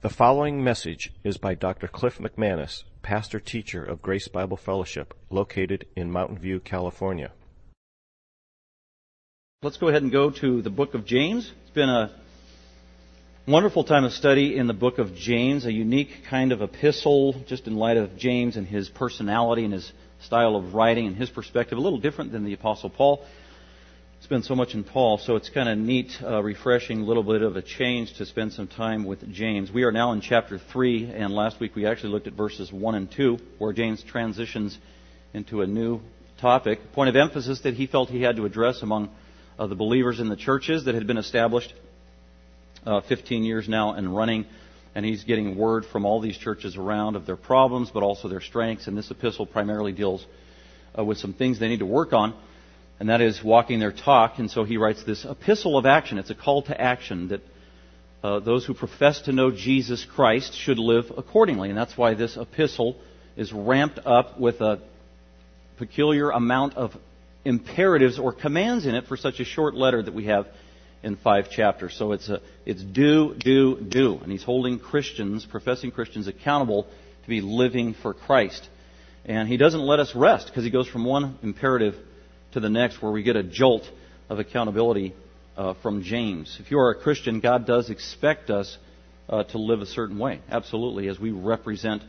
The following message is by Dr. Cliff McManus, pastor teacher of Grace Bible Fellowship, located in Mountain View, California. Let's go ahead and go to the book of James. It's been a wonderful time of study in the book of James, a unique kind of epistle, just in light of James and his personality and his style of writing and his perspective, a little different than the Apostle Paul spend so much in Paul, so it's kind of neat, uh, refreshing, a little bit of a change to spend some time with James. We are now in chapter 3, and last week we actually looked at verses 1 and 2, where James transitions into a new topic. Point of emphasis that he felt he had to address among uh, the believers in the churches that had been established uh, 15 years now and running. And he's getting word from all these churches around of their problems, but also their strengths. And this epistle primarily deals uh, with some things they need to work on and that is walking their talk. And so he writes this epistle of action. It's a call to action that uh, those who profess to know Jesus Christ should live accordingly. And that's why this epistle is ramped up with a peculiar amount of imperatives or commands in it for such a short letter that we have in five chapters. So it's a, it's do, do, do. And he's holding Christians, professing Christians, accountable to be living for Christ. And he doesn't let us rest because he goes from one imperative to the next where we get a jolt of accountability uh, from James. If you are a Christian, God does expect us uh, to live a certain way, absolutely, as we represent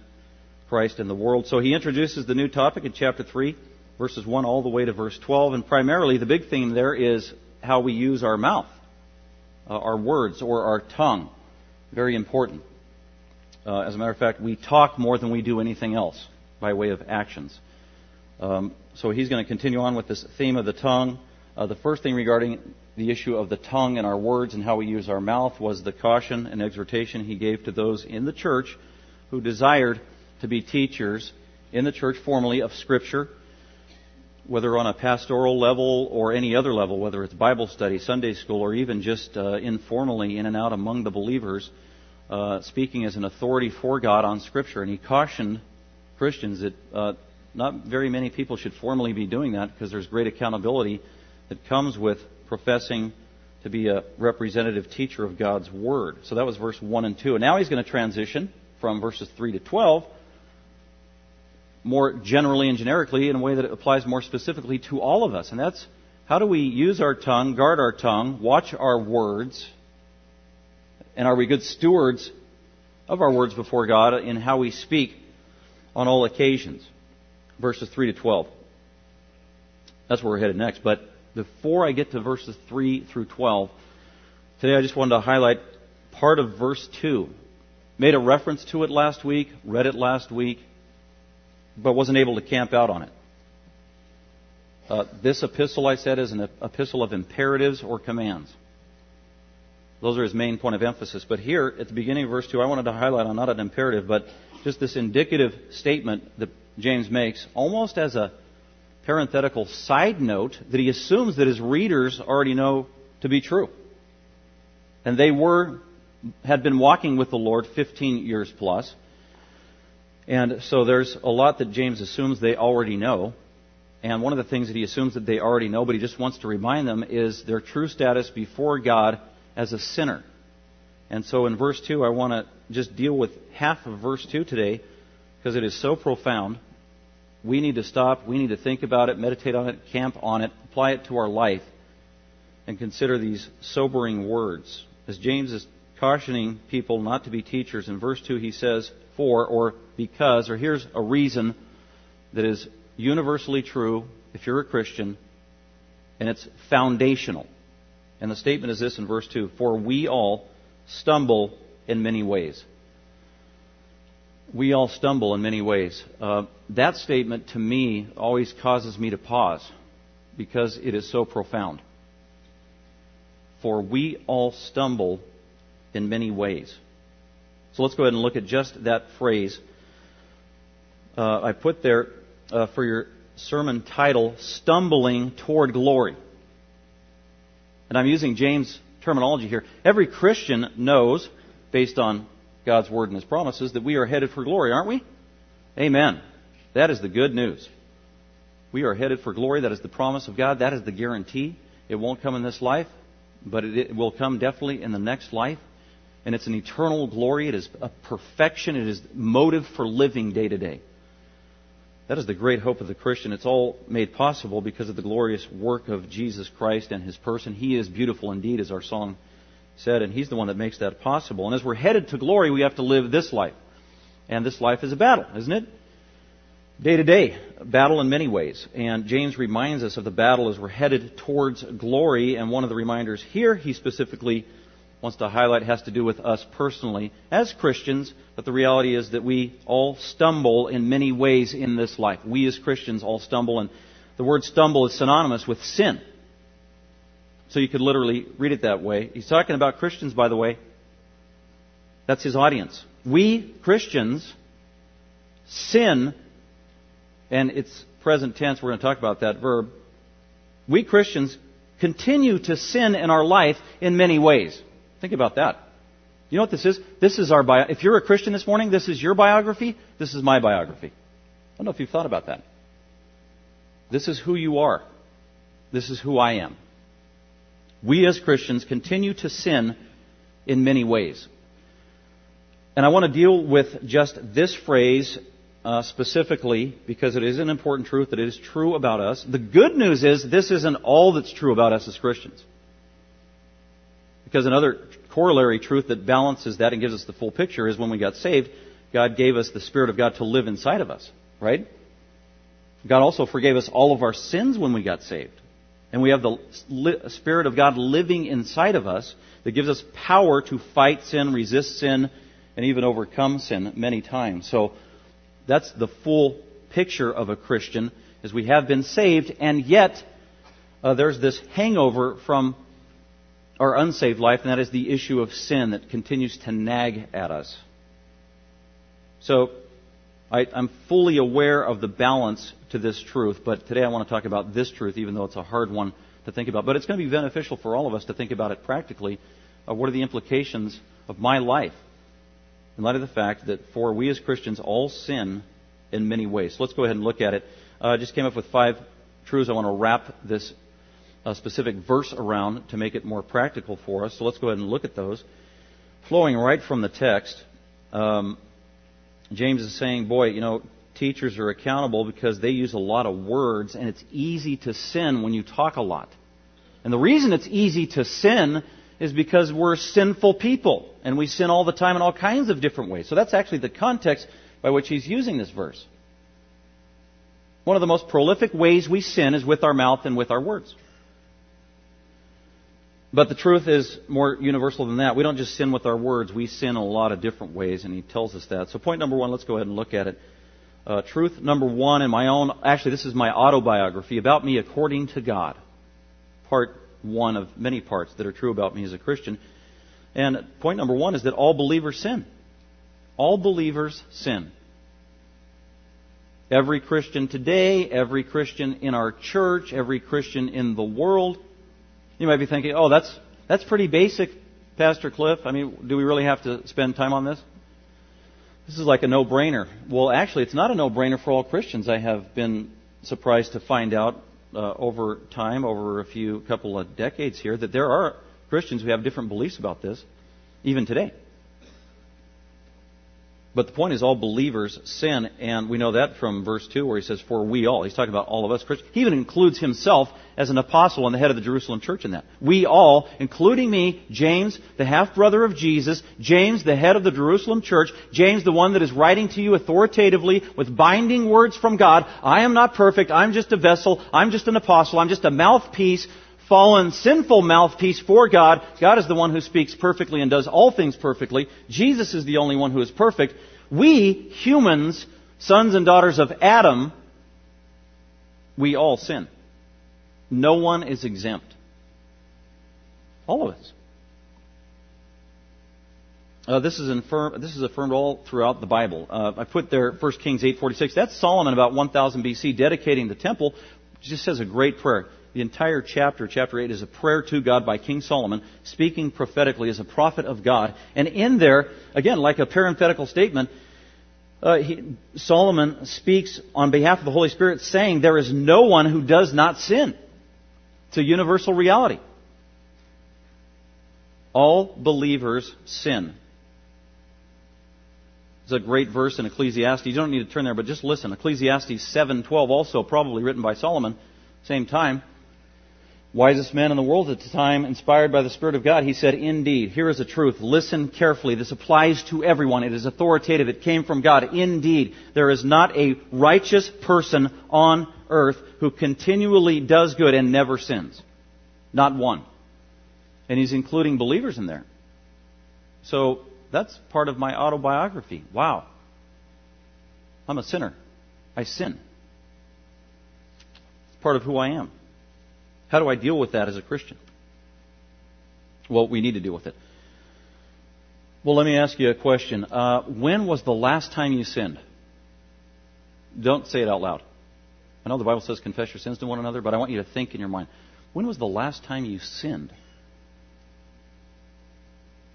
Christ in the world. So he introduces the new topic in chapter 3, verses 1 all the way to verse 12, and primarily the big theme there is how we use our mouth, uh, our words, or our tongue. Very important. Uh, as a matter of fact, we talk more than we do anything else by way of actions. Um, so he's going to continue on with this theme of the tongue. Uh, the first thing regarding the issue of the tongue and our words and how we use our mouth was the caution and exhortation he gave to those in the church who desired to be teachers in the church formally of Scripture, whether on a pastoral level or any other level, whether it's Bible study, Sunday school, or even just uh, informally in and out among the believers, uh, speaking as an authority for God on Scripture. And he cautioned Christians that uh, not very many people should formally be doing that because there's great accountability that comes with professing to be a representative teacher of God's Word. So that was verse 1 and 2. And now he's going to transition from verses 3 to 12 more generally and generically in a way that applies more specifically to all of us. And that's how do we use our tongue, guard our tongue, watch our words, and are we good stewards of our words before God in how we speak on all occasions? Verses 3 to 12. That's where we're headed next. But before I get to verses 3 through 12, today I just wanted to highlight part of verse 2. Made a reference to it last week, read it last week, but wasn't able to camp out on it. Uh, this epistle, I said, is an epistle of imperatives or commands. Those are his main point of emphasis. But here, at the beginning of verse 2, I wanted to highlight on not an imperative, but just this indicative statement that James makes, almost as a parenthetical side note, that he assumes that his readers already know to be true. And they were, had been walking with the Lord 15 years plus. And so there's a lot that James assumes they already know. And one of the things that he assumes that they already know, but he just wants to remind them, is their true status before God as a sinner. And so in verse 2, I want to just deal with half of verse 2 today because it is so profound. We need to stop, we need to think about it, meditate on it, camp on it, apply it to our life, and consider these sobering words. As James is cautioning people not to be teachers, in verse 2 he says, for or because, or here's a reason that is universally true if you're a Christian, and it's foundational. And the statement is this in verse 2 For we all stumble in many ways we all stumble in many ways. Uh, that statement to me always causes me to pause because it is so profound. For we all stumble in many ways. So let's go ahead and look at just that phrase. Uh, I put there uh, for your sermon title, Stumbling Toward Glory. And I'm using James' terminology here. Every Christian knows, based on God's word and his promises that we are headed for glory, aren't we? Amen. That is the good news. We are headed for glory. That is the promise of God. That is the guarantee. It won't come in this life, but it will come definitely in the next life. and it's an eternal glory. It is a perfection. It is motive for living day to day. That is the great hope of the Christian. It's all made possible because of the glorious work of Jesus Christ and His person. He is beautiful indeed, as our song said, and He's the one that makes that possible. And as we're headed to glory, we have to live this life. And this life is a battle, isn't it? Day to day, battle in many ways. And James reminds us of the battle as we're headed towards glory. And one of the reminders here, he specifically wants to highlight has to do with us personally as Christians, but the reality is that we all stumble in many ways in this life. We as Christians all stumble, and the word stumble is synonymous with sin. So you could literally read it that way. He's talking about Christians, by the way. That's his audience. We Christians sin, and it's present tense, we're going to talk about that verb. We Christians continue to sin in our life in many ways. Think about that. You know what this is? This is our bio. If you're a Christian this morning, this is your biography. This is my biography. I don't know if you've thought about that. This is who you are. This is who I am. We as Christians continue to sin in many ways. And I want to deal with just this phrase uh, specifically because it is an important truth that it is true about us. The good news is this isn't all that's true about us as Christians. Because another corollary truth that balances that and gives us the full picture is when we got saved, God gave us the Spirit of God to live inside of us, right? God also forgave us all of our sins when we got saved. And we have the Spirit of God living inside of us that gives us power to fight sin, resist sin, and even overcome sin many times. So that's the full picture of a Christian, is we have been saved, and yet uh, there's this hangover from our unsaved life, and that is the issue of sin that continues to nag at us. So, I, am fully aware of the balance to this truth, but today I want to talk about this truth, even though it's a hard one to think about. But it's going to be beneficial for all of us to think about it practically. Uh, what are the implications of my life in light of the fact that for we as Christians all sin in many ways? So let's go ahead and look at it. Uh, I just came up with five truths I want to wrap this a specific verse around to make it more practical for us. So let's go ahead and look at those. Flowing right from the text, um, James is saying, boy, you know, teachers are accountable because they use a lot of words, and it's easy to sin when you talk a lot. And the reason it's easy to sin is because we're sinful people, and we sin all the time in all kinds of different ways. So that's actually the context by which he's using this verse. One of the most prolific ways we sin is with our mouth and with our words. But the truth is more universal than that. We don't just sin with our words, we sin in a lot of different ways, and he tells us that. So, point number one, let's go ahead and look at it. Uh, truth number one in my own, actually, this is my autobiography about me according to God. Part one of many parts that are true about me as a Christian. And point number one is that all believers sin. All believers sin. Every Christian today, every Christian in our church, every Christian in the world you might be thinking, oh, that's, that's pretty basic, Pastor Cliff. I mean, do we really have to spend time on this? This is like a no-brainer. Well, actually, it's not a no-brainer for all Christians. I have been surprised to find out uh, over time, over a few couple of decades here, that there are Christians who have different beliefs about this, even today. But the point is, all believers sin, and we know that from verse 2 where he says, For we all. He's talking about all of us Christians. He even includes himself as an apostle and the head of the Jerusalem church in that. We all, including me, James, the half brother of Jesus, James, the head of the Jerusalem church, James, the one that is writing to you authoritatively with binding words from God. I am not perfect. I'm just a vessel. I'm just an apostle. I'm just a mouthpiece fallen, sinful mouthpiece for God. God is the one who speaks perfectly and does all things perfectly. Jesus is the only one who is perfect. We, humans, sons and daughters of Adam, we all sin. No one is exempt. All of us. Uh, this is infirm, this is affirmed all throughout the Bible. Uh, I put there 1 Kings 8:46. That's Solomon about 1000 BC dedicating the temple. Just says a great prayer. The entire chapter, chapter 8, is a prayer to God by King Solomon, speaking prophetically as a prophet of God. And in there, again, like a parenthetical statement, uh, he, Solomon speaks on behalf of the Holy Spirit, saying, There is no one who does not sin. It's a universal reality. All believers sin. It's a great verse in Ecclesiastes. You don't need to turn there, but just listen. Ecclesiastes 7:12, also probably written by Solomon, same time. Wisest man in the world at the time, inspired by the Spirit of God, he said, Indeed, here is the truth. Listen carefully. This applies to everyone. It is authoritative. It came from God. Indeed, there is not a righteous person on earth who continually does good and never sins. Not one. And he's including believers in there. So that's part of my autobiography. Wow. I'm a sinner. I sin. It's part of who I am. How do I deal with that as a Christian? Well, we need to deal with it. Well, let me ask you a question. Uh, when was the last time you sinned? Don't say it out loud. I know the Bible says confess your sins to one another, but I want you to think in your mind. When was the last time you sinned?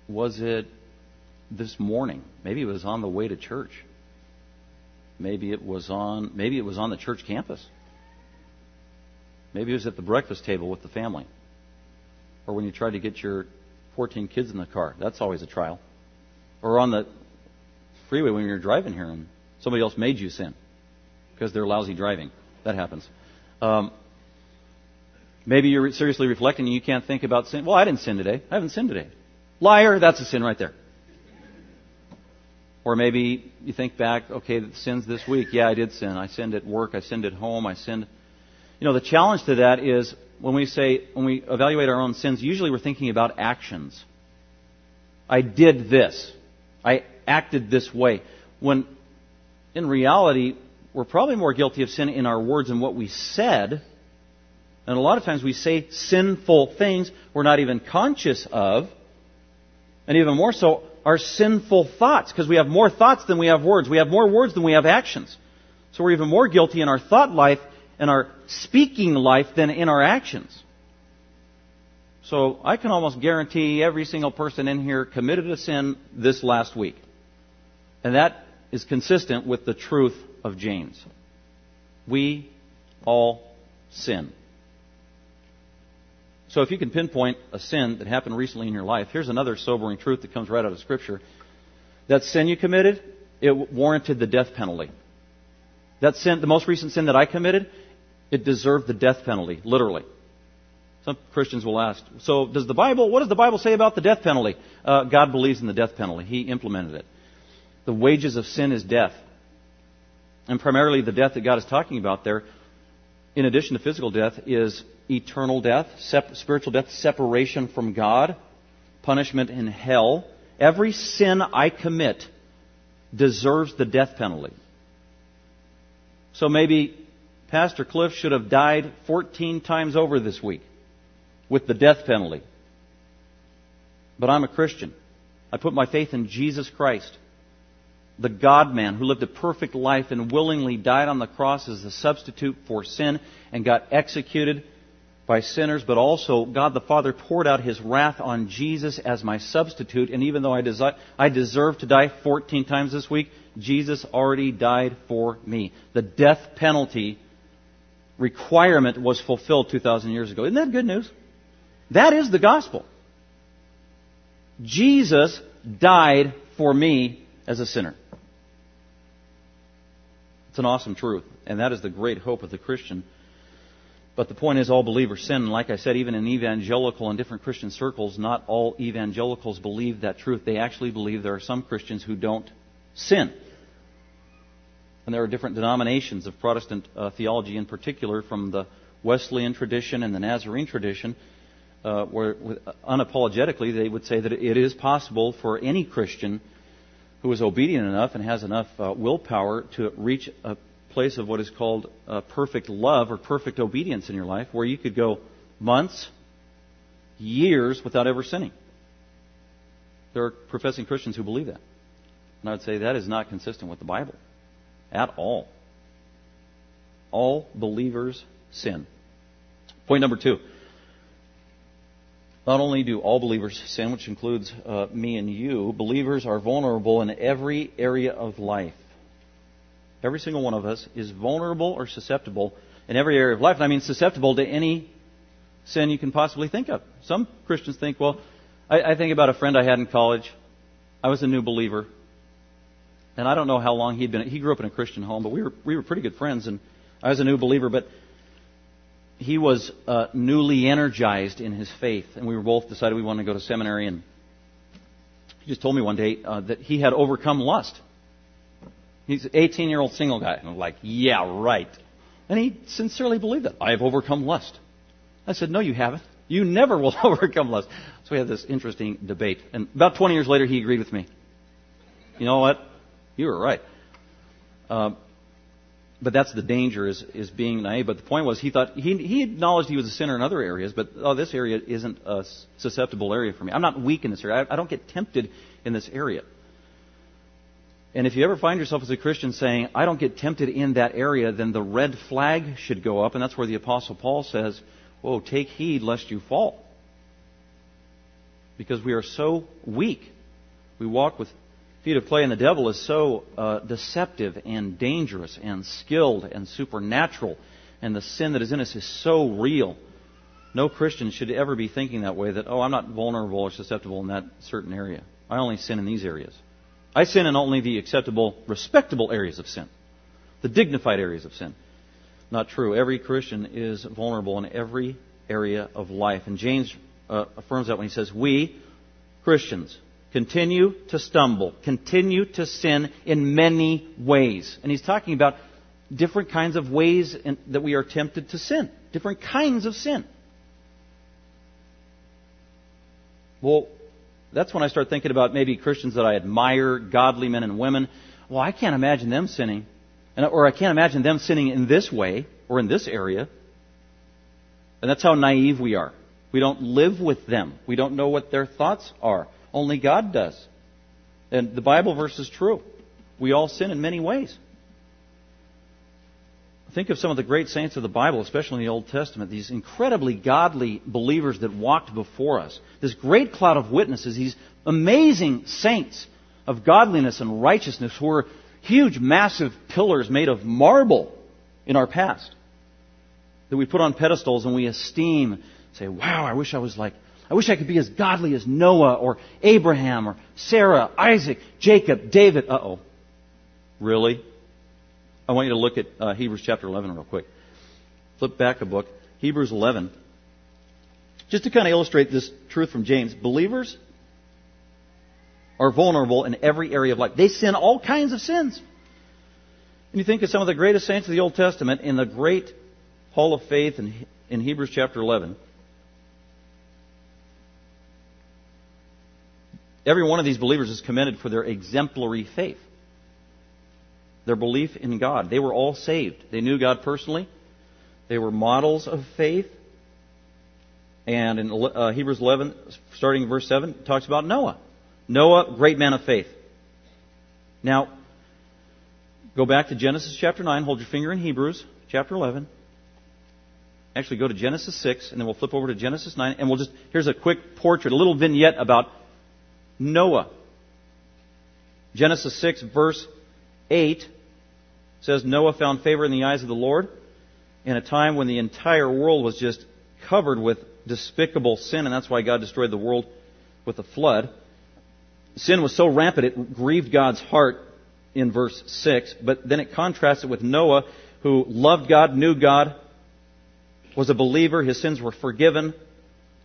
Was it this morning. Maybe it was on the way to church. Maybe it was on maybe it was on the church campus. Maybe it was at the breakfast table with the family. Or when you tried to get your 14 kids in the car. That's always a trial. Or on the freeway when you're driving here and somebody else made you sin because they're lousy driving. That happens. Um, maybe you're seriously reflecting and you can't think about sin. Well, I didn't sin today. I haven't sinned today. Liar, that's a sin right there. Or maybe you think back, okay, the sins this week. Yeah, I did sin. I sinned at work. I sinned at home. I sinned. You know, the challenge to that is when we say, when we evaluate our own sins, usually we're thinking about actions. I did this. I acted this way. When in reality, we're probably more guilty of sin in our words and what we said. And a lot of times we say sinful things we're not even conscious of. And even more so, our sinful thoughts, because we have more thoughts than we have words. We have more words than we have actions. So we're even more guilty in our thought life and our speaking life than in our actions. So I can almost guarantee every single person in here committed a sin this last week. And that is consistent with the truth of James. We all sin. So if you can pinpoint a sin that happened recently in your life, here's another sobering truth that comes right out of Scripture. That sin you committed, it warranted the death penalty. That sin, the most recent sin that I committed, it deserved the death penalty, literally. Some Christians will ask, so does the Bible, what does the Bible say about the death penalty? Uh, God believes in the death penalty. He implemented it. The wages of sin is death. And primarily the death that God is talking about there, in addition to physical death, is eternal death, sep- spiritual death, separation from God, punishment in hell. Every sin I commit deserves the death penalty. So maybe Pastor Cliff should have died 14 times over this week with the death penalty. But I'm a Christian. I put my faith in Jesus Christ, the God man who lived a perfect life and willingly died on the cross as a substitute for sin and got executed by sinners, but also God the Father poured out His wrath on Jesus as my substitute. And even though I, desi- I deserve to die 14 times this week, Jesus already died for me. The death penalty requirement was fulfilled 2,000 years ago. Isn't that good news? That is the gospel. Jesus died for me as a sinner. It's an awesome truth. And that is the great hope of the Christian but the point is, all believers sin. And like I said, even in evangelical and different Christian circles, not all evangelicals believe that truth. They actually believe there are some Christians who don't sin. And there are different denominations of Protestant uh, theology, in particular, from the Wesleyan tradition and the Nazarene tradition, uh, where unapologetically they would say that it is possible for any Christian who is obedient enough and has enough uh, willpower to reach a place of what is called uh, perfect love or perfect obedience in your life, where you could go months, years without ever sinning. There are professing Christians who believe that. And I would say that is not consistent with the Bible at all. All believers sin. Point number two. Not only do all believers sin, which includes uh, me and you, believers are vulnerable in every area of life. Every single one of us is vulnerable or susceptible in every area of life. And I mean susceptible to any sin you can possibly think of. Some Christians think, well, I, I think about a friend I had in college. I was a new believer. And I don't know how long he'd been. He grew up in a Christian home, but we were we were pretty good friends, and I was a new believer. But he was uh, newly energized in his faith, and we were both decided we wanted to go to seminary. And he just told me one day uh, that he had overcome lust. He's an 18 year old single guy, and I'm like, yeah, right. And he sincerely believed that I have overcome lust. I said, no, you haven't. You never will overcome lust. So we had this interesting debate, and about 20 years later, he agreed with me. You know what? You were right. Uh, but that's the danger is, is being naive. But the point was he thought he, he acknowledged he was a sinner in other areas, but oh, this area isn't a susceptible area for me. I'm not weak in this area. I, I don't get tempted in this area. And if you ever find yourself as a Christian saying, I don't get tempted in that area, then the red flag should go up. And that's where the Apostle Paul says, Whoa, take heed lest you fall. Because we are so weak. We walk with feet of clay, and the devil is so uh, deceptive and dangerous and skilled and supernatural, and the sin that is in us is so real. No Christian should ever be thinking that way that, oh, I'm not vulnerable or susceptible in that certain area. I only sin in these areas. I sin in only the acceptable, respectable areas of sin, the dignified areas of sin. Not true. Every Christian is vulnerable in every area of life. And James uh, affirms that when he says, We, Christians, continue to stumble, continue to sin in many ways. And he's talking about different kinds of ways in, that we are tempted to sin, different kinds of sin. Well, that's when I start thinking about maybe Christians that I admire, godly men and women. Well, I can't imagine them sinning. Or I can't imagine them sinning in this way or in this area. And that's how naive we are. We don't live with them. We don't know what their thoughts are. Only God does. And the Bible verse is true. We all sin in many ways. Think of some of the great saints of the Bible, especially in the Old Testament, these incredibly godly believers that walked before us. This great cloud of witnesses, these amazing saints of godliness and righteousness who were huge, massive pillars made of marble in our past that we put on pedestals and we esteem. Say, wow, I wish I was like I wish I could be as godly as Noah or Abraham or Sarah, Isaac, Jacob, David. Uh oh. Really? I want you to look at uh, Hebrews chapter 11 real quick. Flip back a book. Hebrews 11. Just to kind of illustrate this truth from James, believers are vulnerable in every area of life. They sin all kinds of sins. And you think of some of the greatest saints of the Old Testament in the great hall of faith in, in Hebrews chapter 11. Every one of these believers is commended for their exemplary faith, their belief in God. They were all saved. They knew God personally. They were models of faith. And in uh, Hebrews 11, starting in verse 7, talks about Noah. Noah, great man of faith. Now, go back to Genesis chapter 9. Hold your finger in Hebrews chapter 11. Actually, go to Genesis 6, and then we'll flip over to Genesis 9, and we'll just, here's a quick portrait, a little vignette about Noah. Genesis 6, verse 8 says Noah found favor in the eyes of the Lord in a time when the entire world was just covered with despicable sin, and that's why God destroyed the world with a flood. Sin was so rampant it grieved God's heart in verse 6, but then it contrasts it with Noah, who loved God, knew God, was a believer, his sins were forgiven,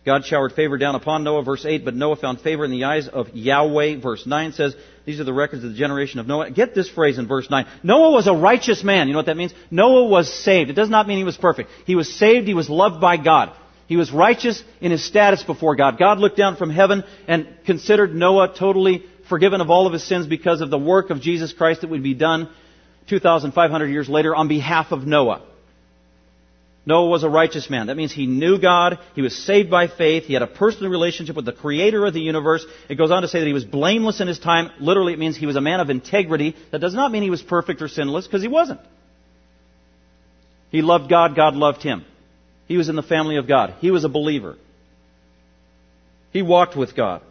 God showered favor down upon Noah, verse 8, but Noah found favor in the eyes of Yahweh. Verse 9 says, these are the records of the generation of Noah. Get this phrase in verse 9. Noah was a righteous man. You know what that means? Noah was saved. It does not mean he was perfect. He was saved. He was loved by God. He was righteous in his status before God. God looked down from heaven and considered Noah totally forgiven of all of his sins because of the work of Jesus Christ that would be done 2,500 years later on behalf of Noah. Noah was a righteous man. That means he knew God. He was saved by faith. He had a personal relationship with the creator of the universe. It goes on to say that he was blameless in his time. Literally, it means he was a man of integrity. That does not mean he was perfect or sinless, because he wasn't. He loved God. God loved him. He was in the family of God. He was a believer. He walked with God.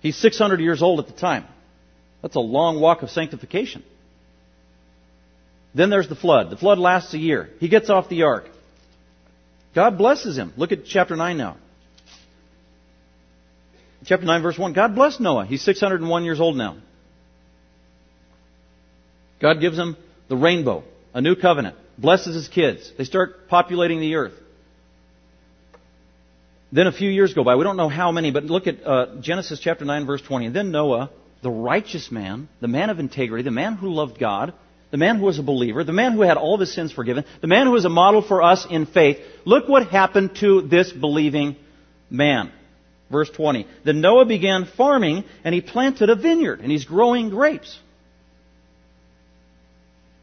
He's 600 years old at the time. That's a long walk of sanctification. Then there's the flood. The flood lasts a year. He gets off the ark. God blesses him. Look at chapter 9 now. Chapter 9, verse 1. God blessed Noah. He's 601 years old now. God gives him the rainbow, a new covenant, blesses his kids. They start populating the earth. Then a few years go by. We don't know how many, but look at uh, Genesis chapter 9, verse 20. And then Noah, the righteous man, the man of integrity, the man who loved God, the man who was a believer, the man who had all of his sins forgiven, the man who was a model for us in faith. Look what happened to this believing man. Verse 20. Then Noah began farming and he planted a vineyard and he's growing grapes.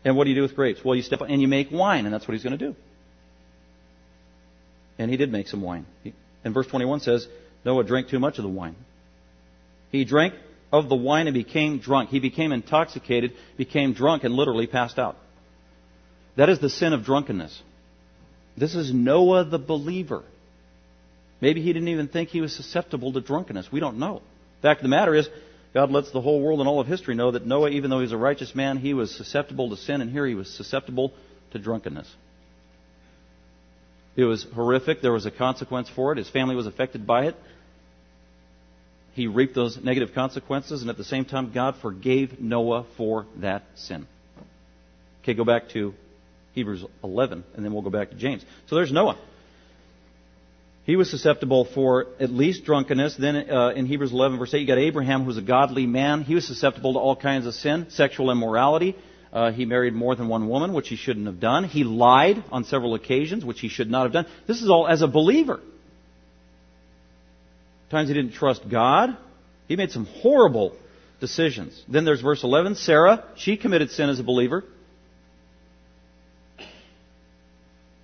And what do you do with grapes? Well, you step and you make wine, and that's what he's going to do. And he did make some wine. And verse 21 says, Noah drank too much of the wine. He drank of the wine and became drunk. He became intoxicated, became drunk, and literally passed out. That is the sin of drunkenness. This is Noah the believer. Maybe he didn't even think he was susceptible to drunkenness. We don't know. The fact of the matter is, God lets the whole world and all of history know that Noah, even though he was a righteous man, he was susceptible to sin, and here he was susceptible to drunkenness. It was horrific. There was a consequence for it. His family was affected by it. He reaped those negative consequences, and at the same time, God forgave Noah for that sin. Okay, go back to Hebrews 11, and then we'll go back to James. So there's Noah. He was susceptible for at least drunkenness. Then uh, in Hebrews 11, verse 8, you got Abraham, who was a godly man. He was susceptible to all kinds of sin, sexual immorality. Uh, he married more than one woman, which he shouldn't have done. He lied on several occasions, which he should not have done. This is all as a believer. Times he didn't trust God. He made some horrible decisions. Then there's verse 11. Sarah, she committed sin as a believer.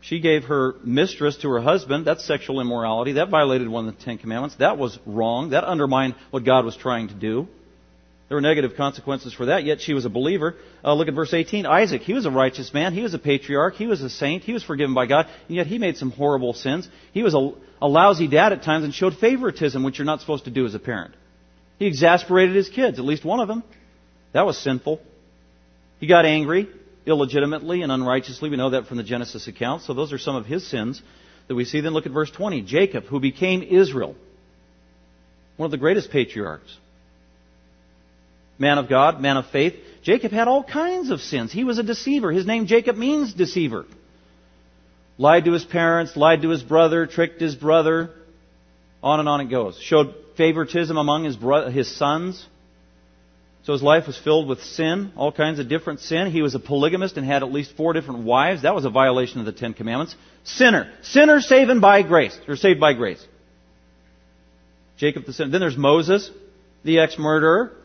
She gave her mistress to her husband. That's sexual immorality. That violated one of the Ten Commandments. That was wrong. That undermined what God was trying to do. There were negative consequences for that, yet she was a believer. Uh, look at verse 18. Isaac, he was a righteous man. He was a patriarch. He was a saint. He was forgiven by God. And yet he made some horrible sins. He was a, a lousy dad at times and showed favoritism, which you're not supposed to do as a parent. He exasperated his kids, at least one of them. That was sinful. He got angry illegitimately and unrighteously. We know that from the Genesis account. So those are some of his sins that we see. Then look at verse 20. Jacob, who became Israel. One of the greatest patriarchs man of God, man of faith. Jacob had all kinds of sins. He was a deceiver. His name Jacob means deceiver. Lied to his parents, lied to his brother, tricked his brother. On and on it goes. Showed favoritism among his, bro- his sons. So his life was filled with sin, all kinds of different sin. He was a polygamist and had at least four different wives. That was a violation of the Ten Commandments. Sinner. Sinner saved by grace. Or saved by grace. Jacob the sinner. Then there's Moses, the ex-murderer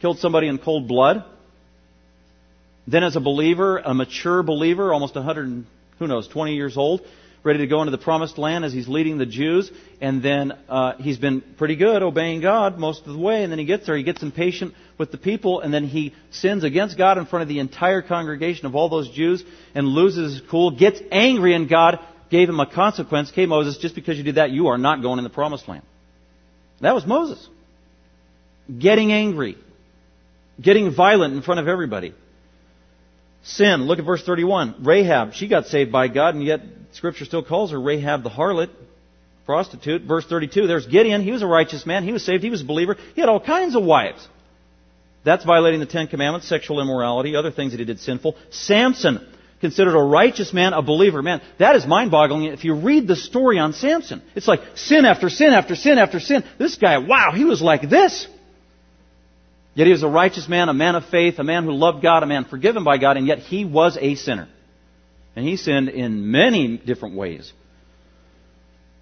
killed somebody in cold blood. Then as a believer, a mature believer, almost 100, who knows, 20 years old, ready to go into the promised land as he's leading the Jews. And then uh, he's been pretty good obeying God most of the way. And then he gets there, he gets impatient with the people, and then he sins against God in front of the entire congregation of all those Jews and loses his cool, gets angry, and God gave him a consequence. Okay, Moses, just because you did that, you are not going in the promised land. That was Moses. Getting angry getting violent in front of everybody. Sin, look at verse 31. Rahab, she got saved by God, and yet Scripture still calls her Rahab the harlot, prostitute. Verse 32, there's Gideon. He was a righteous man. He was saved. He was a believer. He had all kinds of wives. That's violating the Ten Commandments, sexual immorality, other things that he did sinful. Samson, considered a righteous man, a believer. Man, that is mind boggling. If you read the story on Samson, it's like sin after sin after sin after sin. This guy, wow, he was like this. Yet he was a righteous man, a man of faith, a man who loved God, a man forgiven by God, and yet he was a sinner. And he sinned in many different ways.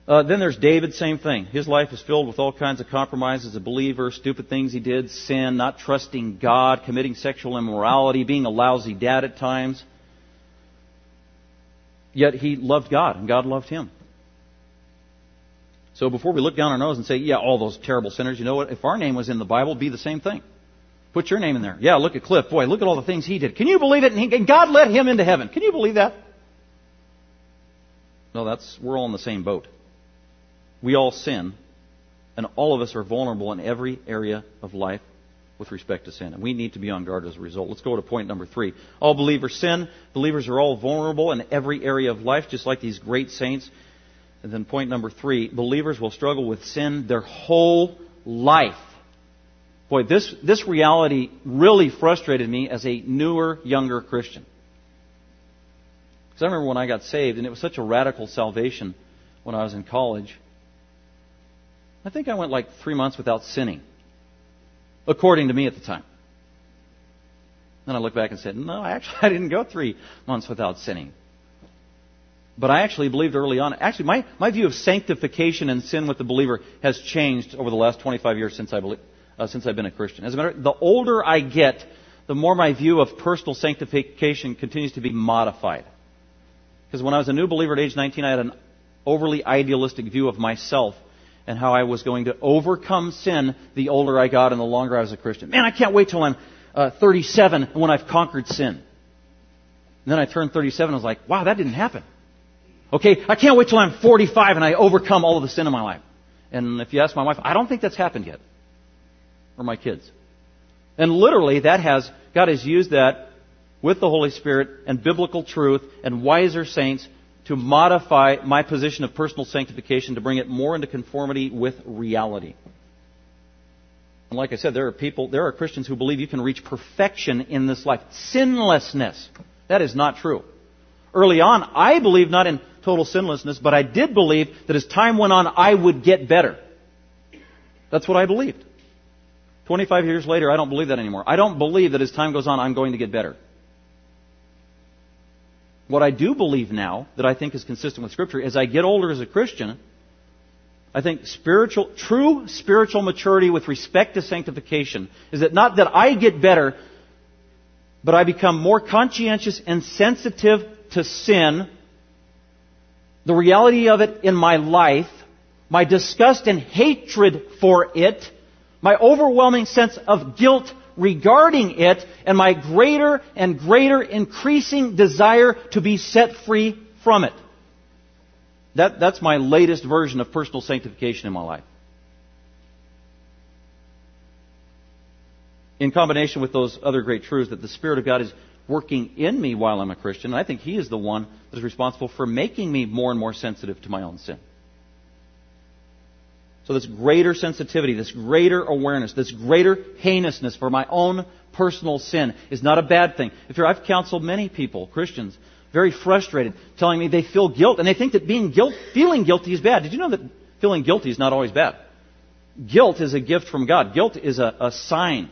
Uh, then there's David, same thing. His life is filled with all kinds of compromises, a believer, stupid things he did, sin, not trusting God, committing sexual immorality, being a lousy dad at times. Yet he loved God, and God loved him. So before we look down our nose and say, yeah, all those terrible sinners, you know what? If our name was in the Bible, be the same thing. Put your name in there. Yeah, look at Cliff. Boy, look at all the things he did. Can you believe it? And, he, and God let him into heaven. Can you believe that? No, that's, we're all in the same boat. We all sin, and all of us are vulnerable in every area of life with respect to sin. And we need to be on guard as a result. Let's go to point number three. All believers sin. Believers are all vulnerable in every area of life, just like these great saints. And then point number three, believers will struggle with sin their whole life. Boy, this, this reality really frustrated me as a newer, younger Christian. Because I remember when I got saved, and it was such a radical salvation when I was in college. I think I went like three months without sinning, according to me at the time. Then I look back and said, no, actually, I didn't go three months without sinning. But I actually believed early on. Actually, my, my view of sanctification and sin with the believer has changed over the last 25 years since I believe, uh, since I've been a Christian. As a matter, the older I get, the more my view of personal sanctification continues to be modified. Because when I was a new believer at age 19, I had an overly idealistic view of myself and how I was going to overcome sin the older I got and the longer I was a Christian. Man, I can't wait till I'm uh, 37 when I've conquered sin. And then I turned 37 and I was like, wow, that didn't happen. Okay, I can't wait till I'm 45 and I overcome all of the sin in my life. And if you ask my wife, I don't think that's happened yet. Or my kids. And literally, that has, God has used that with the Holy Spirit and biblical truth and wiser saints to modify my position of personal sanctification to bring it more into conformity with reality. And like I said, there are people, there are Christians who believe you can reach perfection in this life. Sinlessness. That is not true. Early on, I believed not in total sinlessness, but I did believe that as time went on, I would get better. That's what I believed. 25 years later, I don't believe that anymore. I don't believe that as time goes on, I'm going to get better. What I do believe now, that I think is consistent with Scripture, as I get older as a Christian, I think spiritual, true spiritual maturity with respect to sanctification is that not that I get better, but I become more conscientious and sensitive to sin the reality of it in my life, my disgust and hatred for it, my overwhelming sense of guilt regarding it, and my greater and greater increasing desire to be set free from it. That, that's my latest version of personal sanctification in my life. In combination with those other great truths that the Spirit of God is working in me while I'm a Christian. I think He is the one that is responsible for making me more and more sensitive to my own sin. So this greater sensitivity, this greater awareness, this greater heinousness for my own personal sin is not a bad thing. If you're, I've counseled many people, Christians, very frustrated, telling me they feel guilt and they think that being guilt, feeling guilty is bad. Did you know that feeling guilty is not always bad? Guilt is a gift from God. Guilt is a, a sign.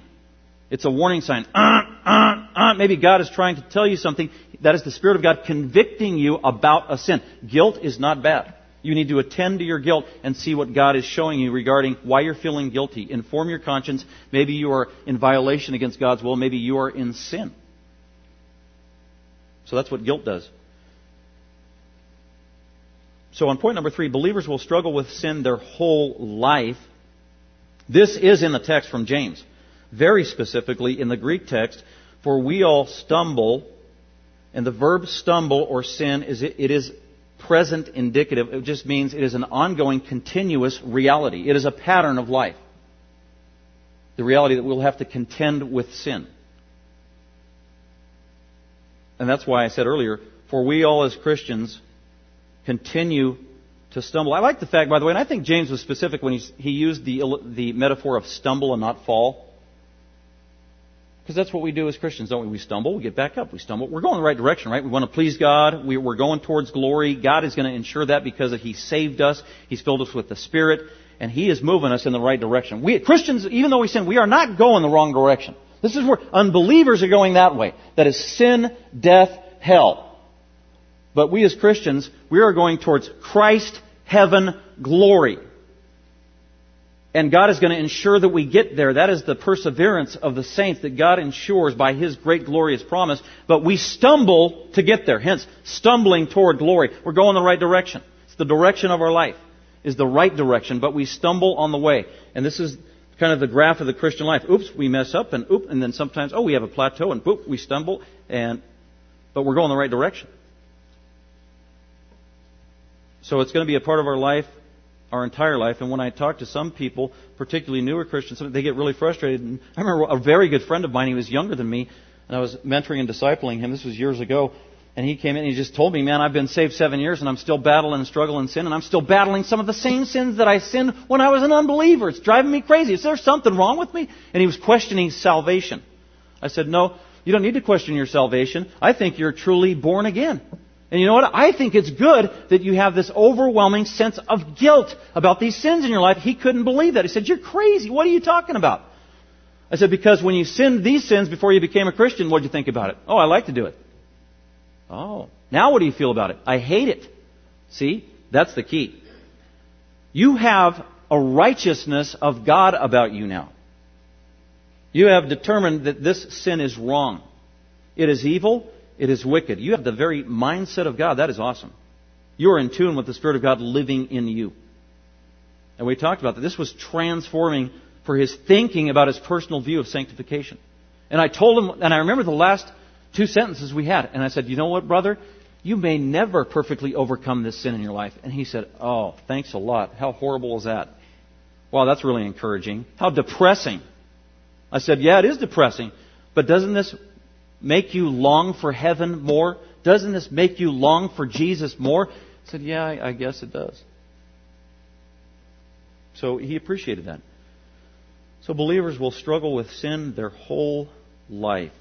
It's a warning sign. Uh, uh, uh, maybe God is trying to tell you something. That is the Spirit of God convicting you about a sin. Guilt is not bad. You need to attend to your guilt and see what God is showing you regarding why you're feeling guilty. Inform your conscience. Maybe you are in violation against God's will. Maybe you are in sin. So that's what guilt does. So on point number three, believers will struggle with sin their whole life. This is in the text from James. Very specifically in the Greek text, for we all stumble, and the verb stumble or sin is it, is present indicative. It just means it is an ongoing, continuous reality. It is a pattern of life. The reality that we'll have to contend with sin. And that's why I said earlier, for we all as Christians continue to stumble. I like the fact, by the way, and I think James was specific when he, he used the, the metaphor of stumble and not fall. Because that's what we do as Christians, don't we? We stumble, we get back up, we stumble. We're going the right direction, right? We want to please God. We're going towards glory. God is going to ensure that because He saved us. He's filled us with the Spirit, and He is moving us in the right direction. We, Christians, even though we sin, we are not going the wrong direction. This is where unbelievers are going that way. That is sin, death, hell. But we as Christians, we are going towards Christ, heaven, glory. And God is going to ensure that we get there. That is the perseverance of the saints that God ensures by His great glorious promise. But we stumble to get there. Hence, stumbling toward glory. We're going the right direction. It's the direction of our life. Is the right direction, but we stumble on the way. And this is kind of the graph of the Christian life. Oops, we mess up, and oop, and then sometimes, oh, we have a plateau, and boop, we stumble, and but we're going the right direction. So it's going to be a part of our life our entire life. And when I talk to some people, particularly newer Christians, they get really frustrated. And I remember a very good friend of mine, he was younger than me, and I was mentoring and discipling him. This was years ago. and he came in and he just told me, man, I've been saved seven years and I'm still battling and struggling sin and I'm still battling some of the same sins that I sinned when I was an unbeliever. It's driving me crazy. Is there something wrong with me? And he was questioning salvation. I said, no, you don't need to question your salvation. I think you're truly born again. And you know what? I think it's good that you have this overwhelming sense of guilt about these sins in your life. He couldn't believe that. He said, you're crazy. What are you talking about? I said, because when you sinned these sins before you became a Christian, what did you think about it? Oh, I like to do it. Oh. Now what do you feel about it? I hate it. See? That's the key. You have a righteousness of God about you now. You have determined that this sin is wrong. It is evil. It is wicked. You have the very mindset of God. That is awesome. You are in tune with the Spirit of God living in you. And we talked about that. This was transforming for his thinking about his personal view of sanctification. And I told him, and I remember the last two sentences we had. And I said, You know what, brother? You may never perfectly overcome this sin in your life. And he said, Oh, thanks a lot. How horrible is that? Wow, that's really encouraging. How depressing. I said, Yeah, it is depressing. But doesn't this make you long for heaven more? Doesn't this make you long for Jesus more? I said, Yeah, I, I guess it does. So he appreciated that. So believers will struggle with sin their whole life.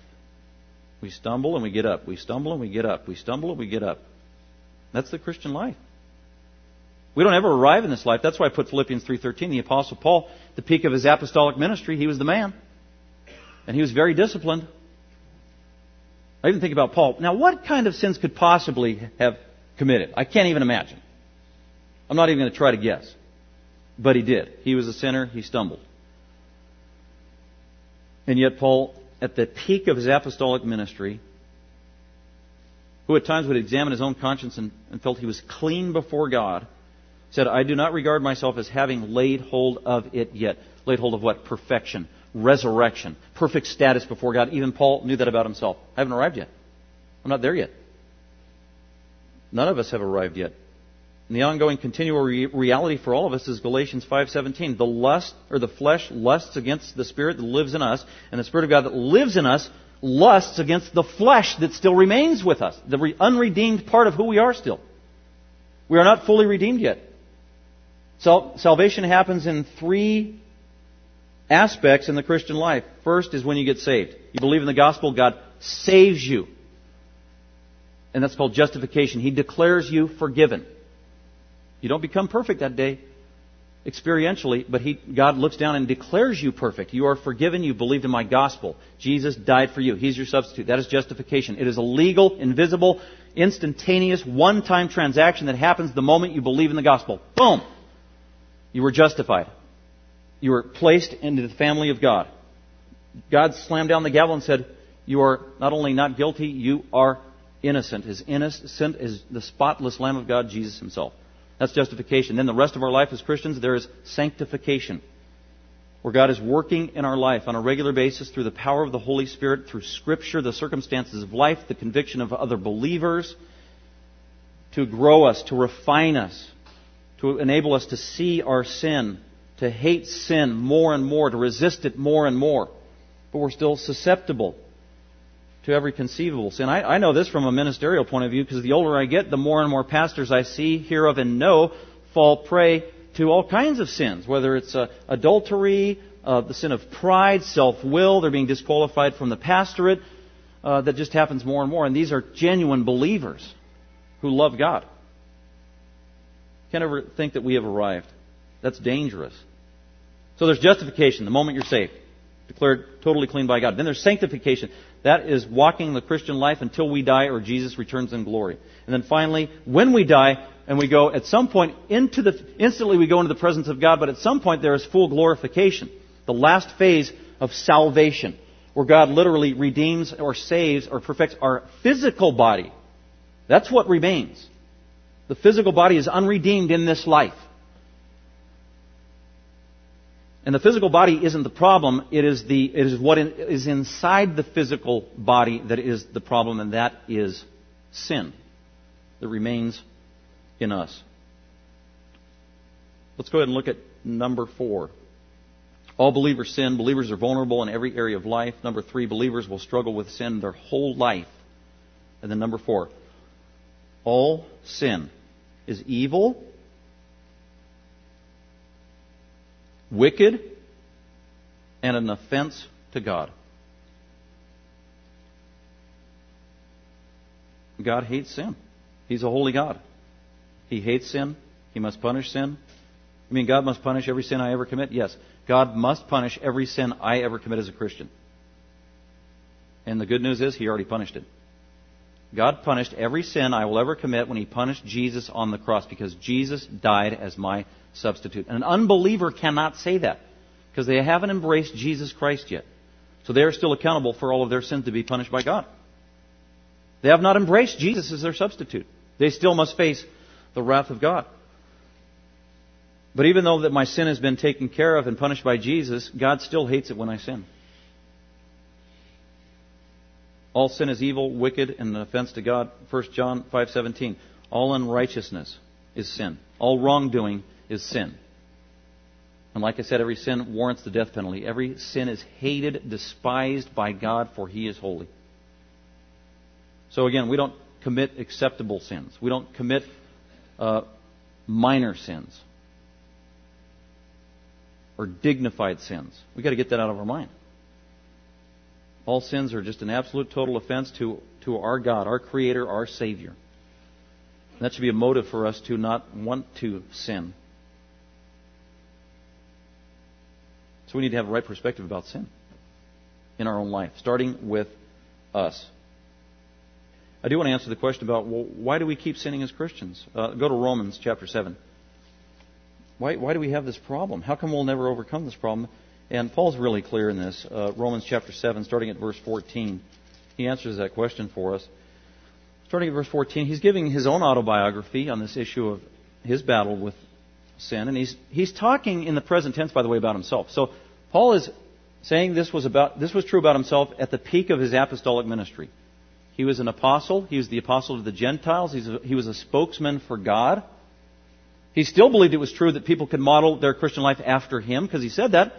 We stumble and we get up. We stumble and we get up. We stumble and we get up. That's the Christian life. We don't ever arrive in this life. That's why I put Philippians 3:13. The apostle Paul, the peak of his apostolic ministry, he was the man. And he was very disciplined. I even think about Paul. Now, what kind of sins could possibly have committed? I can't even imagine. I'm not even going to try to guess. But he did. He was a sinner. He stumbled. And yet, Paul at the peak of his apostolic ministry, who at times would examine his own conscience and, and felt he was clean before God, said, I do not regard myself as having laid hold of it yet. Laid hold of what? Perfection, resurrection, perfect status before God. Even Paul knew that about himself. I haven't arrived yet. I'm not there yet. None of us have arrived yet. And the ongoing continual re- reality for all of us is Galatians 5:17. The lust or the flesh lusts against the spirit that lives in us, and the spirit of God that lives in us lusts against the flesh that still remains with us, the re- unredeemed part of who we are still. We are not fully redeemed yet. So, salvation happens in three aspects in the Christian life. First is when you get saved. You believe in the gospel, God saves you. And that's called justification. He declares you forgiven. You don't become perfect that day experientially, but he, God looks down and declares you perfect. You are forgiven. You believed in my gospel. Jesus died for you. He's your substitute. That is justification. It is a legal, invisible, instantaneous, one-time transaction that happens the moment you believe in the gospel. Boom! You were justified. You were placed into the family of God. God slammed down the gavel and said, you are not only not guilty, you are innocent. As innocent as the spotless Lamb of God, Jesus himself. That's justification. Then the rest of our life as Christians, there is sanctification. Where God is working in our life on a regular basis through the power of the Holy Spirit, through Scripture, the circumstances of life, the conviction of other believers, to grow us, to refine us, to enable us to see our sin, to hate sin more and more, to resist it more and more. But we're still susceptible to every conceivable sin. I, I know this from a ministerial point of view because the older I get, the more and more pastors I see, hear of, and know fall prey to all kinds of sins, whether it's uh, adultery, uh, the sin of pride, self-will, they're being disqualified from the pastorate. Uh, that just happens more and more. And these are genuine believers who love God. Can't ever think that we have arrived. That's dangerous. So there's justification the moment you're saved declared totally clean by God. Then there's sanctification. That is walking the Christian life until we die or Jesus returns in glory. And then finally, when we die and we go at some point into the, instantly we go into the presence of God, but at some point there is full glorification. The last phase of salvation, where God literally redeems or saves or perfects our physical body. That's what remains. The physical body is unredeemed in this life. And the physical body isn't the problem, it is, the, it is what is inside the physical body that is the problem, and that is sin that remains in us. Let's go ahead and look at number four. All believers sin. Believers are vulnerable in every area of life. Number three, believers will struggle with sin their whole life. And then number four, All sin is evil, wicked, and an offense to God. God hates sin. He's a holy God. He hates sin. He must punish sin. I mean, God must punish every sin I ever commit? Yes. God must punish every sin I ever commit as a Christian. And the good news is, He already punished it. God punished every sin I will ever commit when He punished Jesus on the cross because Jesus died as my substitute. An unbeliever cannot say that because they haven't embraced Jesus Christ yet. So they are still accountable for all of their sins to be punished by God. They have not embraced Jesus as their substitute. They still must face the wrath of God. But even though that my sin has been taken care of and punished by Jesus, God still hates it when I sin. All sin is evil, wicked, and an offense to God. 1 John 5:17. All unrighteousness is sin. All wrongdoing is sin. And like I said, every sin warrants the death penalty. Every sin is hated, despised by God, for He is holy. So again, we don't commit acceptable sins. We don't commit uh, minor sins or dignified sins. We've got to get that out of our mind. All sins are just an absolute total offense to, to our God, our Creator, our Savior. That should be a motive for us to not want to sin. So we need to have a right perspective about sin in our own life, starting with us. I do want to answer the question about well, why do we keep sinning as Christians? Uh, go to Romans chapter 7. Why, why do we have this problem? How come we'll never overcome this problem? And Paul's really clear in this. Uh, Romans chapter 7, starting at verse 14. He answers that question for us. Starting at verse 14, he's giving his own autobiography on this issue of his battle with sin. And he's, he's talking in the present tense, by the way, about himself. So Paul is saying this was, about, this was true about himself at the peak of his apostolic ministry. He was an apostle. He was the apostle to the Gentiles. A, he was a spokesman for God. He still believed it was true that people could model their Christian life after him because he said that.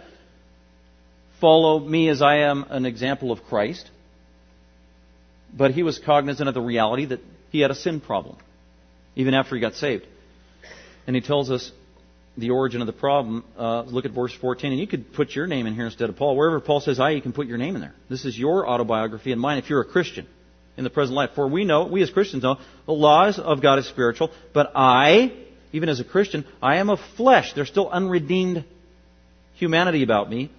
Follow me as I am an example of Christ. But he was cognizant of the reality that he had a sin problem, even after he got saved. And he tells us the origin of the problem. Uh, look at verse 14, and you could put your name in here instead of Paul. Wherever Paul says I, you can put your name in there. This is your autobiography and mine if you're a Christian in the present life. For we know, we as Christians know, the laws of God is spiritual, but I, even as a Christian, I am of flesh. There's still unredeemed humanity about me.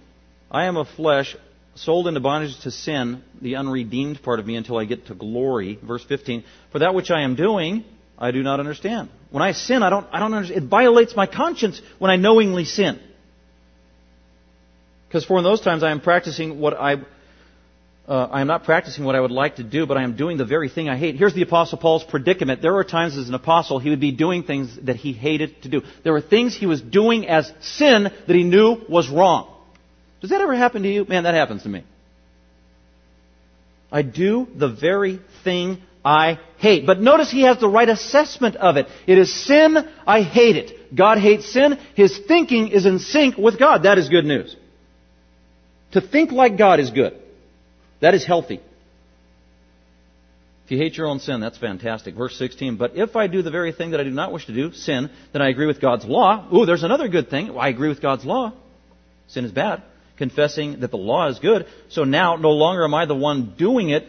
I am of flesh, sold into bondage to sin, the unredeemed part of me, until I get to glory. Verse 15. For that which I am doing, I do not understand. When I sin, I don't, I don't understand. It violates my conscience when I knowingly sin. Because for in those times I am practicing what I uh, I am not practicing what I would like to do, but I am doing the very thing I hate. Here's the Apostle Paul's predicament. There were times as an apostle he would be doing things that he hated to do. There were things he was doing as sin that he knew was wrong. Does that ever happen to you? Man, that happens to me. I do the very thing I hate. But notice he has the right assessment of it. It is sin, I hate it. God hates sin. His thinking is in sync with God. That is good news. To think like God is good. That is healthy. If you hate your own sin, that's fantastic. Verse 16, but if I do the very thing that I do not wish to do, sin, then I agree with God's law. Ooh, there's another good thing. I agree with God's law. Sin is bad. Confessing that the law is good. So now, no longer am I the one doing it,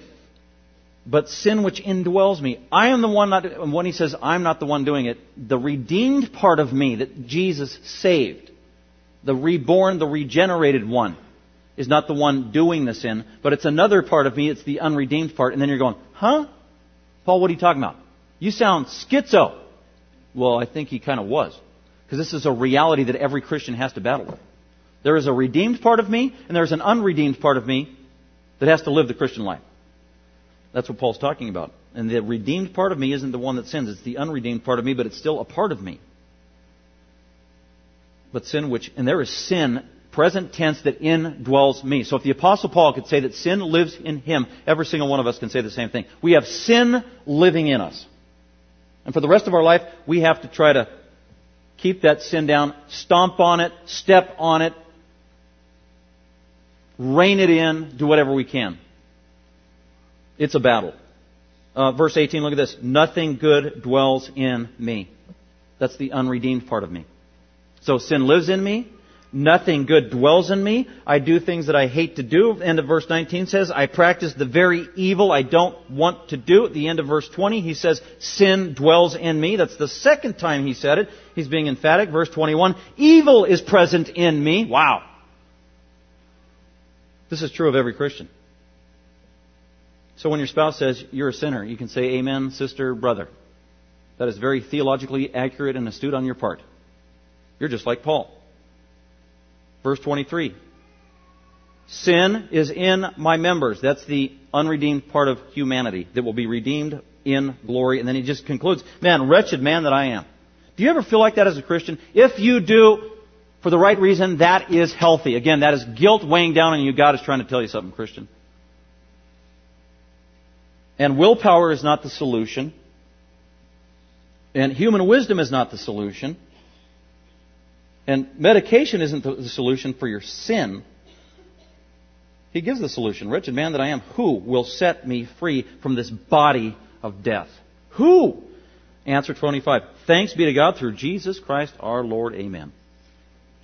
but sin which indwells me. I am the one not, and when he says I'm not the one doing it, the redeemed part of me that Jesus saved, the reborn, the regenerated one, is not the one doing the sin, but it's another part of me, it's the unredeemed part. And then you're going, huh? Paul, what are you talking about? You sound schizo. Well, I think he kind of was. Because this is a reality that every Christian has to battle with. There is a redeemed part of me, and there's an unredeemed part of me that has to live the Christian life. That's what Paul's talking about. And the redeemed part of me isn't the one that sins, it's the unredeemed part of me, but it's still a part of me. But sin which, and there is sin present tense that indwells me. So if the apostle Paul could say that sin lives in him, every single one of us can say the same thing. We have sin living in us. And for the rest of our life, we have to try to keep that sin down, stomp on it, step on it, rein it in, do whatever we can. It's a battle. Uh, verse 18, look at this. Nothing good dwells in me. That's the unredeemed part of me. So sin lives in me. Nothing good dwells in me. I do things that I hate to do. End of verse 19 says, I practice the very evil I don't want to do. At the end of verse 20, he says, sin dwells in me. That's the second time he said it. He's being emphatic. Verse 21, evil is present in me. Wow. This is true of every Christian. So when your spouse says, you're a sinner, you can say, amen, sister, brother. That is very theologically accurate and astute on your part. You're just like Paul. Verse 23. Sin is in my members. That's the unredeemed part of humanity that will be redeemed in glory. And then he just concludes, man, wretched man that I am. Do you ever feel like that as a Christian? If you do, for the right reason, that is healthy. Again, that is guilt weighing down on you. God is trying to tell you something, Christian. And willpower is not the solution. And human wisdom is not the solution. And medication isn't the solution for your sin. He gives the solution. Wretched man that I am, who will set me free from this body of death? Who? Answer 25. Thanks be to God through Jesus Christ our Lord. Amen.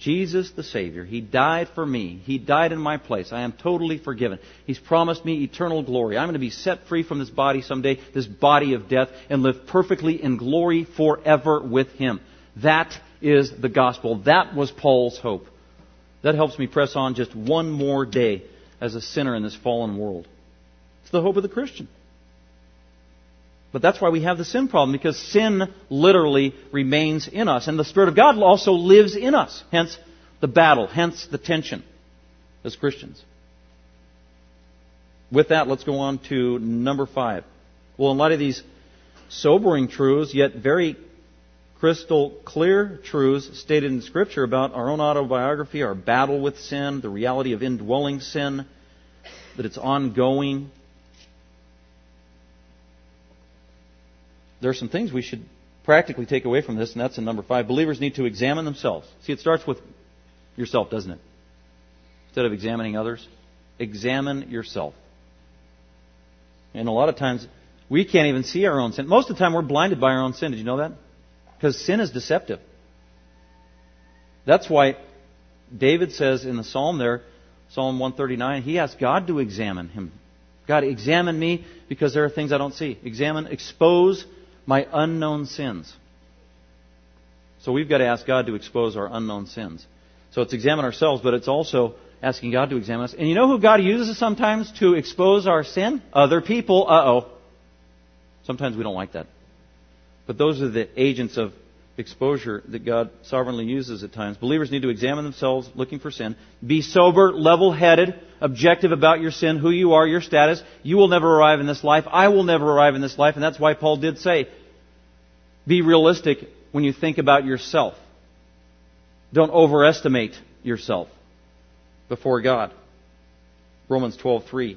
Jesus the Savior. He died for me. He died in my place. I am totally forgiven. He's promised me eternal glory. I'm going to be set free from this body someday, this body of death, and live perfectly in glory forever with Him. That is the gospel. That was Paul's hope. That helps me press on just one more day as a sinner in this fallen world. It's the hope of the Christian. But that's why we have the sin problem, because sin literally remains in us. And the Spirit of God also lives in us. Hence the battle, hence the tension as Christians. With that, let's go on to number five. Well, in light of these sobering truths, yet very crystal clear truths stated in Scripture about our own autobiography, our battle with sin, the reality of indwelling sin, that it's ongoing. There are some things we should practically take away from this, and that's in number five. Believers need to examine themselves. See, it starts with yourself, doesn't it? Instead of examining others, examine yourself. And a lot of times, we can't even see our own sin. Most of the time, we're blinded by our own sin. Did you know that? Because sin is deceptive. That's why David says in the psalm there, Psalm 139, he asked God to examine him. God, examine me because there are things I don't see. Examine, expose my unknown sins. So we've got to ask God to expose our unknown sins. So it's examine ourselves, but it's also asking God to examine us. And you know who God uses sometimes to expose our sin? Other people. Uh oh. Sometimes we don't like that. But those are the agents of exposure that God sovereignly uses at times. Believers need to examine themselves looking for sin. Be sober, level headed, objective about your sin, who you are, your status. You will never arrive in this life. I will never arrive in this life. And that's why Paul did say, be realistic when you think about yourself. Don't overestimate yourself before God. Romans 12:3.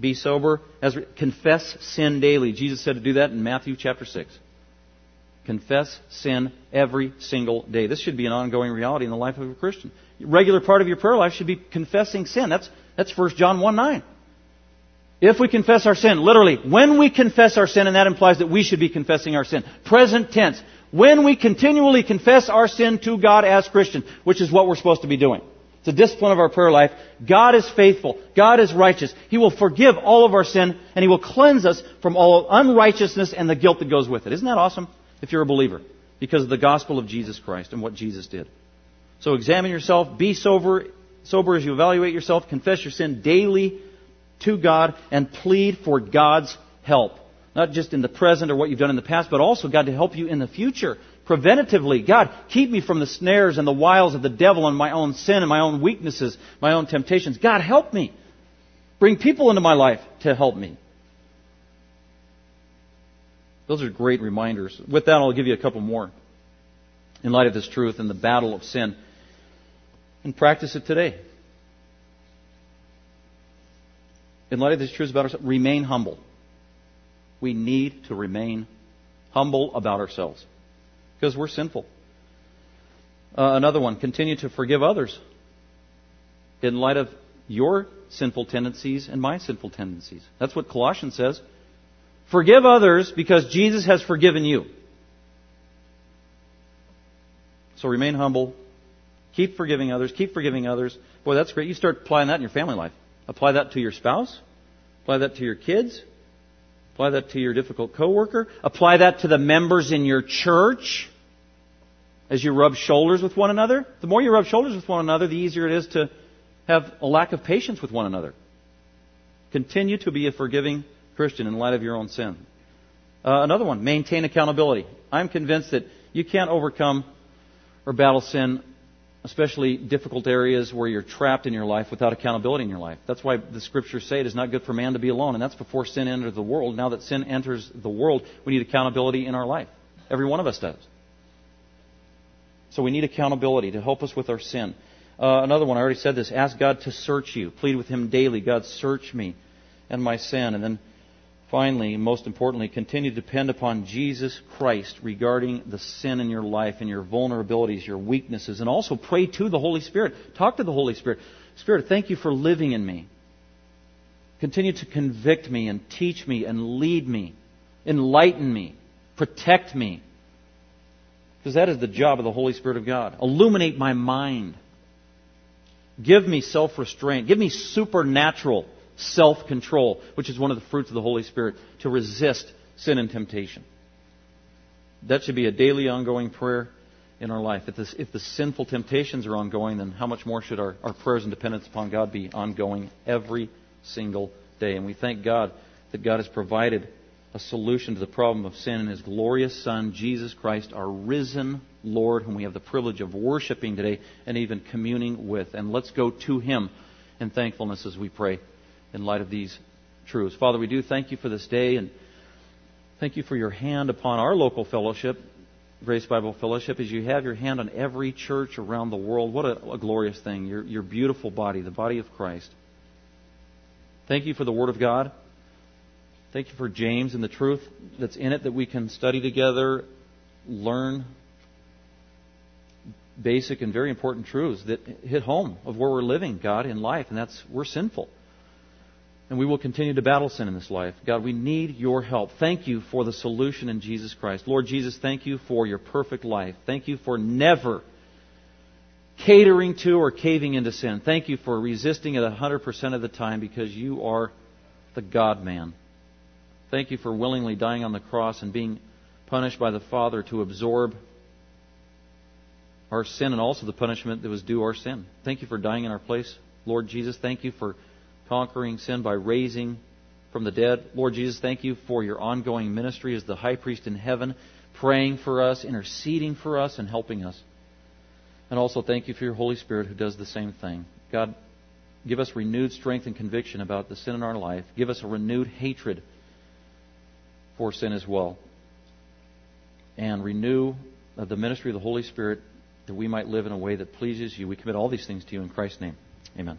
Be sober as confess sin daily. Jesus said to do that in Matthew chapter 6. Confess sin every single day. This should be an ongoing reality in the life of a Christian. Regular part of your prayer life should be confessing sin. That's, that's 1 John 1 9. If we confess our sin, literally, when we confess our sin, and that implies that we should be confessing our sin. Present tense. When we continually confess our sin to God as Christians, which is what we're supposed to be doing. It's a discipline of our prayer life. God is faithful. God is righteous. He will forgive all of our sin, and He will cleanse us from all unrighteousness and the guilt that goes with it. Isn't that awesome? If you're a believer because of the gospel of Jesus Christ and what Jesus did. So examine yourself, be sober, sober as you evaluate yourself, confess your sin daily to God, and plead for God's help. Not just in the present or what you've done in the past, but also God to help you in the future. Preventatively, God, keep me from the snares and the wiles of the devil and my own sin and my own weaknesses, my own temptations. God, help me. Bring people into my life to help me. Those are great reminders. With that, I'll give you a couple more in light of this truth and the battle of sin. And practice it today. In light of these truths about ourselves, remain humble. We need to remain humble about ourselves because we're sinful. Uh, another one, continue to forgive others in light of your sinful tendencies and my sinful tendencies. That's what Colossians says. Forgive others because Jesus has forgiven you. So remain humble. Keep forgiving others. Keep forgiving others. Boy, that's great. You start applying that in your family life. Apply that to your spouse. Apply that to your kids. Apply that to your difficult coworker. Apply that to the members in your church as you rub shoulders with one another. The more you rub shoulders with one another, the easier it is to have a lack of patience with one another. Continue to be a forgiving Christian in light of your own sin. Uh, another one, maintain accountability. I'm convinced that you can't overcome or battle sin, especially difficult areas where you're trapped in your life without accountability in your life. That's why the scriptures say it is not good for man to be alone, and that's before sin entered the world. Now that sin enters the world, we need accountability in our life. Every one of us does. So we need accountability to help us with our sin. Uh, another one, I already said this. Ask God to search you. Plead with Him daily. God, search me and my sin. And then finally, most importantly, continue to depend upon Jesus Christ regarding the sin in your life and your vulnerabilities, your weaknesses, and also pray to the Holy Spirit. Talk to the Holy Spirit. Spirit, thank you for living in me. Continue to convict me and teach me and lead me, enlighten me, protect me. Because that is the job of the Holy Spirit of God. Illuminate my mind. Give me self restraint. Give me supernatural self control, which is one of the fruits of the Holy Spirit, to resist sin and temptation. That should be a daily ongoing prayer in our life. If, if the sinful temptations are ongoing, then how much more should our, our prayers and dependence upon God be ongoing every single day? And we thank God that God has provided a solution to the problem of sin in His glorious Son, Jesus Christ, our risen Lord, whom we have the privilege of worshiping today and even communing with. And let's go to Him in thankfulness as we pray in light of these truths. Father, we do thank you for this day and thank you for your hand upon our local fellowship, Grace Bible Fellowship, as you have your hand on every church around the world. What a, a glorious thing. Your, your beautiful body, the body of Christ. Thank you for the Word of God. Thank you for James and the truth that's in it that we can study together, learn basic and very important truths that hit home of where we're living, God, in life, and that's we're sinful. And we will continue to battle sin in this life. God, we need your help. Thank you for the solution in Jesus Christ. Lord Jesus, thank you for your perfect life. Thank you for never catering to or caving into sin. Thank you for resisting it 100% of the time because you are the God man. Thank you for willingly dying on the cross and being punished by the Father to absorb our sin and also the punishment that was due our sin. Thank you for dying in our place. Lord Jesus, thank you for conquering sin by raising from the dead. Lord Jesus, thank you for your ongoing ministry as the high priest in heaven, praying for us, interceding for us, and helping us. And also thank you for your Holy Spirit who does the same thing. God, give us renewed strength and conviction about the sin in our life. Give us a renewed hatred for sin as well. And renew uh, the ministry of the Holy Spirit that we might live in a way that pleases you. We commit all these things to you in Christ's name. Amen.